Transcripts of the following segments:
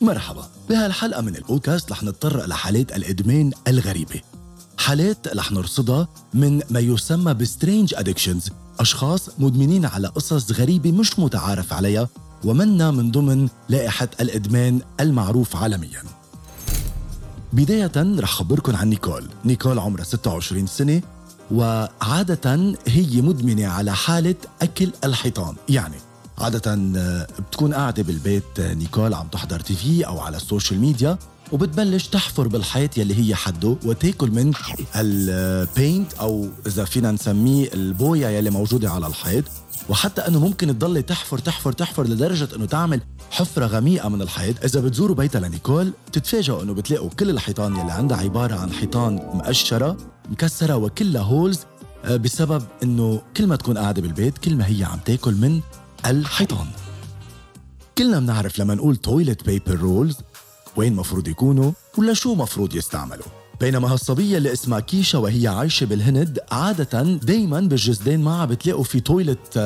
مرحبا بهالحلقة من البودكاست رح نتطرق لحالات الإدمان الغريبة. حالات رح نرصدها من ما يسمى ب strange addictions أشخاص مدمنين على قصص غريبة مش متعارف عليها ومنا من ضمن لائحة الإدمان المعروف عالمياً. بداية رح خبركن عن نيكول. نيكول عمرها 26 سنة وعادة هي مدمنة على حالة أكل الحيطان. يعني عادة آه، بتكون قاعدة بالبيت آه، نيكول عم تحضر TV أو على ال social media وبتبلش تحفر بالحيط يلي هي حده وتاكل من ال paint أو إذا فينا نسميه البويا يلي موجودة على الحيط. وحتى أنه ممكن تضلي تحفر تحفر تحفر لدرجة أنه تعمل حفرة غميقة من الحيط. إذا بتزوروا بيتها لنيكول بتتفاجئوا أنه بتلاقوا كل الحيطان يلي عندها عبارة عن حيطان مقشرة مكسرة وكلها holes آه، بسبب أنه كل ما تكون قاعدة بالبيت كل ما هي عم تاكل من الحيطان. كلنا بنعرف لما نقول toilet paper rolls وين مفروض يكونوا ولا شو مفروض يستعملوا. بينما هالصبية اللي اسمها كيشا وهي عايشة بالهند عادة دايما بالجزدين معها بتلاقوا في toilet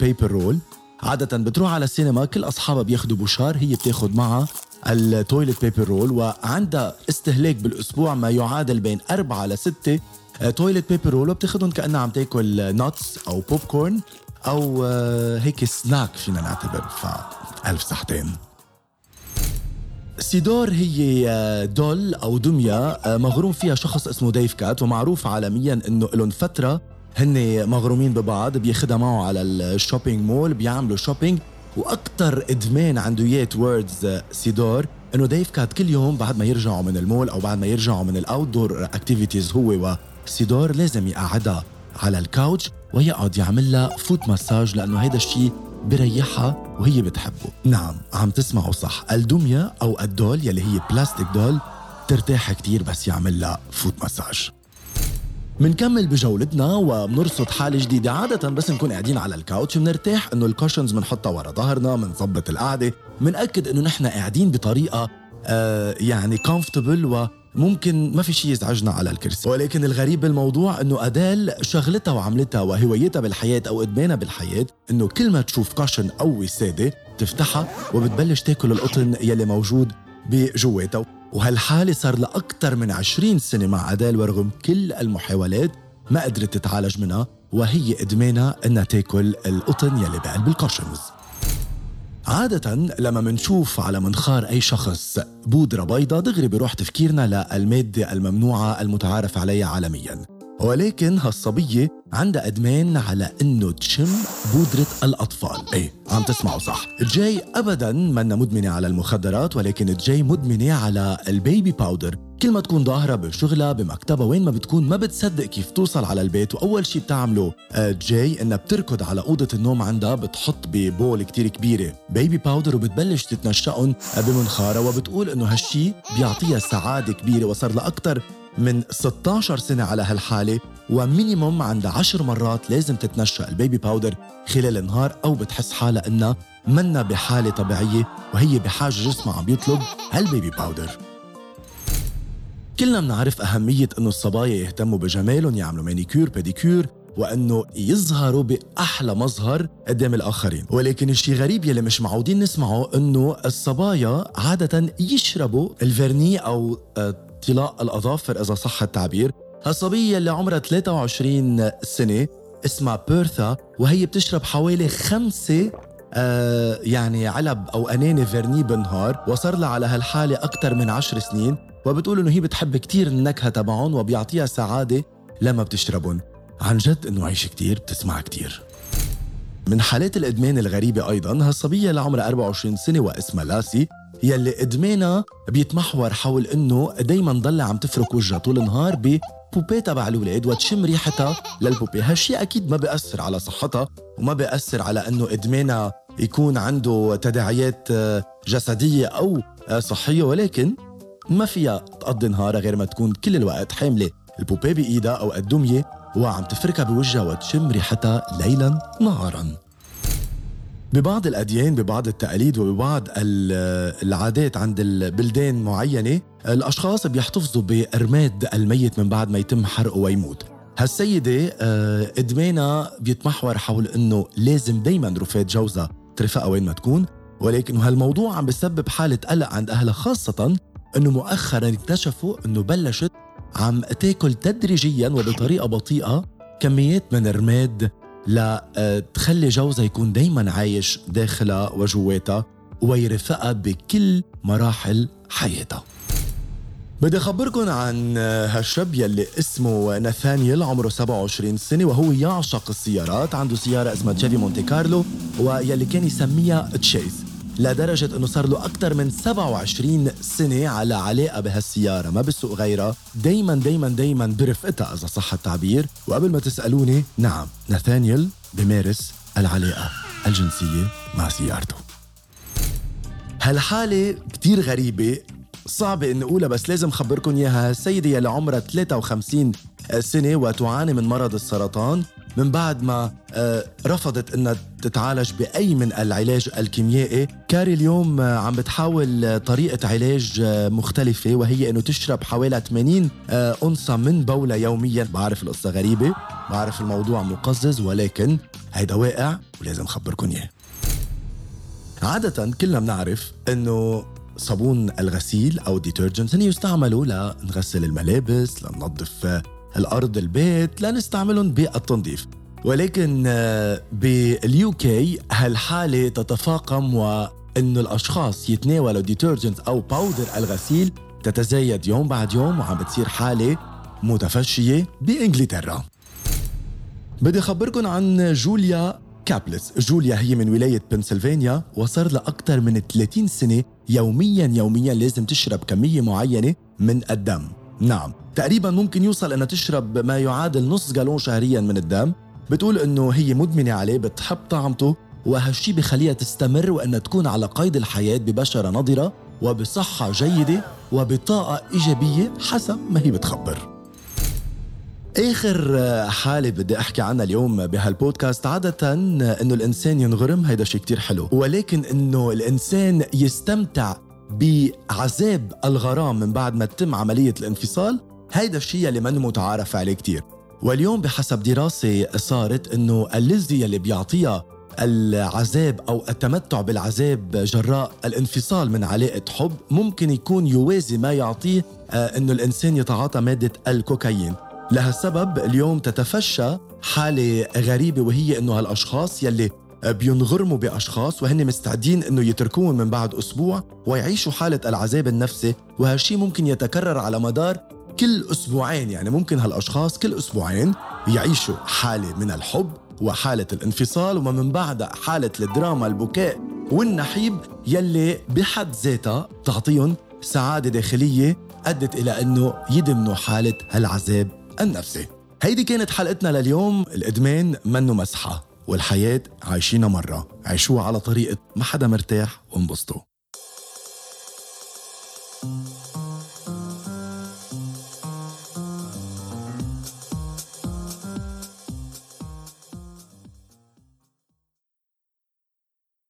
paper roll عادة بتروح على السينما كل أصحابها بياخدوا بوشار هي بتاخد معها ال toilet paper roll وعندها استهلاك بالأسبوع ما يعادل بين أربعة لستة toilet paper roll وبتاخدهم كأنها عم تاكل nuts أو بوب كورن أو آه، هيك سناك فينا نعتبر فألف صحتين سيدور هي آه، doll أو دمية آه، مغروم فيها شخص اسمه ديف كات ومعروف عالمياً إنه لهم فترة هن مغرومين ببعض بياخدها معه على ال shopping mall بيعملوا shopping وأكثر إدمان عنده إياه towards آه، سيدور إنه ديف كات كل يوم بعد ما يرجعوا من المول أو بعد ما يرجعوا من ال outdoor activities هو وسيدور لازم يقعدها على ال couch ويقعد يعمل لها foot massage لأنه هيدا الشيء بريحها وهي بتحبه. نعم عم تسمعوا صح. الدمية أو ال doll يلي هي plastic doll ترتاح كتير بس يعمل لها foot massage منكمل بجولتنا وبنرصد حالة جديدة. عادة بس نكون قاعدين على ال couch بنرتاح إنه ال cushions بنحطها ورا ظهرنا بنظبط القعدة. بنأكد إنه نحن قاعدين بطريقة آه يعني comfortable ممكن ما في شيء يزعجنا على الكرسي. ولكن الغريب بالموضوع إنه أديل شغلتها وعملتها وهوايتها بالحياة أو إدمانها بالحياة إنه كل ما تشوف cushion أو وسادة تفتحها وبتبلش تاكل القطن يلي موجود بجواتها. وهالحالة صار لها أكثر من 20 سنة مع أديل ورغم كل المحاولات ما قدرت تتعالج منها وهي إدمانها إنها تاكل القطن يلي بقلب ال cushions. عادة لما منشوف على منخار أي شخص بودرة بيضة دغري بيروح تفكيرنا للمادة الممنوعة المتعارف عليها عالمياً. ولكن هالصبية عندها إدمان على إنه تشم بودرة الأطفال. إيه عم تسمعوا صح. جاي أبدا منا مدمنة على المخدرات ولكن جاي مدمنة على ال baby powder. كل ما تكون ظاهرة بشغلها بمكتبها وين ما بتكون ما بتصدق كيف توصل على البيت. وأول شي بتعمله آه، جاي إنها بتركض على أوضة النوم عندها بتحط ب bowl كتير كبيرة baby powder وبتبلش تتنشأهم بمنخارها وبتقول إنه هالشي بيعطيها سعادة كبيرة وصار لها أكتر من 16 سنة على هالحالة و minimum عند 10 مرات لازم تتنشأ ال baby powder خلال النهار أو بتحس حالها إنها منا بحالة طبيعية وهي بحاجة جسمها عم يطلب هال baby powder. كلنا بنعرف أهمية إنه الصبايا يهتموا بجمالهم يعملوا manicure pedicure وإنه يظهروا بأحلى مظهر قدام الآخرين. ولكن الشيء غريب يلي مش معودين نسمعه إنه الصبايا عادة يشربوا ال vernis أو آه، طلاء الأظافر إذا صح التعبير. هالصبية اللي عمرها 23 سنة اسمها بيرثا وهي بتشرب حوالي خمسة آه يعني علب أو أنانة فيرني بالنهار وصار لها على هالحالة أكثر من عشر سنين وبتقول إنه هي بتحب كتير النكهة تبعهم وبيعطيها سعادة لما بتشربهم. عن جد إنه عايشة كتير بتسمع كتير. من حالات الإدمان الغريبة أيضا هالصبية اللي عمرها 24 سنة واسمها لاسي يلي ادمانها بيتمحور حول إنه دايما ضل عم تفرك وجهها طول النهار ببوبي تبع الاولاد وتشم ريحتها للبوبي. هالشيء أكيد ما بيأثر على صحتها وما بيأثر على إنه ادمانها يكون عنده تداعيات آه، جسدية أو آه، صحية. ولكن ما فيها تقضي نهارها غير ما تكون كل الوقت حاملة. البوبي بإيدها أو الدمية وعم تفركها بوجهها وتشم ريحتها ليلا نهارا. ببعض الأديان ببعض التقاليد وببعض العادات عند البلدان معينة الأشخاص بيحتفظوا بأرماد الميت من بعد ما يتم حرقه ويموت. هالسيدة آه، إدمانها بيتمحور حول إنه لازم دايما رفات جوزها ترفقها وين ما تكون ولكن هالموضوع عم بسبب حالة قلق عند أهلها خاصة إنه مؤخرا اكتشفوا إنه بلشت عم تاكل تدريجيا وبطريقة بطيئة كميات من الرماد لتخلي جوزها يكون دايما عايش داخلها وجواتها ويرفقها بكل مراحل حياتها بدي أخبركم عن هالشاب يلي اسمه ناثانيال عمره 27 سنة وهو يعشق السيارات عنده سيارة اسمها تشيفي مونتي كارلو ويلي كان يسميها تشيز. لدرجة أنه صار له أكثر من 27 سنة على علاقة بهالسيارة. ما بسوق غيرها. دايما دايما دايما برفقتها إذا صح التعبير. وقبل ما تسألوني نعم ناثانيال بمارس العلاقة الجنسية مع سيارته. هالحالة كتير غريبة. صعبة إني أقولها بس لازم خبركم إياها. السيدة يلي عمرها 53 سنة وتعاني من مرض السرطان. من بعد ما آه، رفضت إنها تتعالج بأي من العلاج الكيميائي. كاري اليوم آه، عم بتحاول طريقة علاج آه، مختلفة وهي إنه تشرب حوالي 80 أنصة من بولة يوميا. بعرف القصة غريبة بعرف الموضوع مقزز ولكن هيدا واقع ولازم خبركم إياه. عادة كلنا بنعرف إنه صابون الغسيل أو ال detergent هن يستعملوا لنغسل الملابس لننظف الأرض البيت لنستعملهم بالتنظيف. ولكن آه، بال UK هالحالة تتفاقم وإنه الأشخاص يتناولوا detergent أو powder الغسيل تتزايد يوم بعد يوم وعم بتصير حالة متفشية بإنجلترا. بدي اخبركم عن جوليا كابلس. جوليا هي من ولاية بنسلفانيا وصار لها أكثر من 30 سنة يوميا يوميا لازم تشرب كمية معينة من الدم. نعم. تقريبا ممكن يوصل انها تشرب ما يعادل نص جالون شهريا من الدم. بتقول إنه هي مدمنة عليه بتحب طعمته وهالشي بخليها تستمر وانها تكون على قيد الحياة ببشرة نضره وبصحة جيدة وبطاقة إيجابية حسب ما هي بتخبر. آخر حالة بدي أحكي عنها اليوم بهالبودكاست عادة إنه الإنسان ينغرم هيدا شيء كتير حلو. ولكن إنه الإنسان يستمتع بعذاب الغرام من بعد ما تتم عملية الانفصال هيدا الشيء اللي منه متعارف عليه كتير. واليوم بحسب دراسة صارت إنه اللذة اللي بيعطيها العذاب أو التمتع بالعذاب جراء الانفصال من علاقة حب ممكن يكون يوازي ما يعطيه آه، إنه الإنسان يتعاطى مادة الكوكايين. لهالسبب اليوم تتفشى حالة غريبة وهي إنه هالأشخاص يلي بينغرموا بأشخاص وهن مستعدين إنه يتركوهم من بعد أسبوع ويعيشوا حالة العذاب النفسي وهالشي ممكن يتكرر على مدار كل أسبوعين. يعني ممكن هالأشخاص كل أسبوعين يعيشوا حالة من الحب وحالة الانفصال ومن بعدها حالة الدراما البكاء والنحيب يلي بحد ذاتها تعطيهم سعادة داخلية أدت إلى إنه يدمنوا حالة هالعذاب النفسي. هيدي كانت حلقتنا لليوم. الإدمان منه مسحة. والحياة عايشينها مرة. عيشوها على طريقة ما حدا مرتاح وانبسطوا.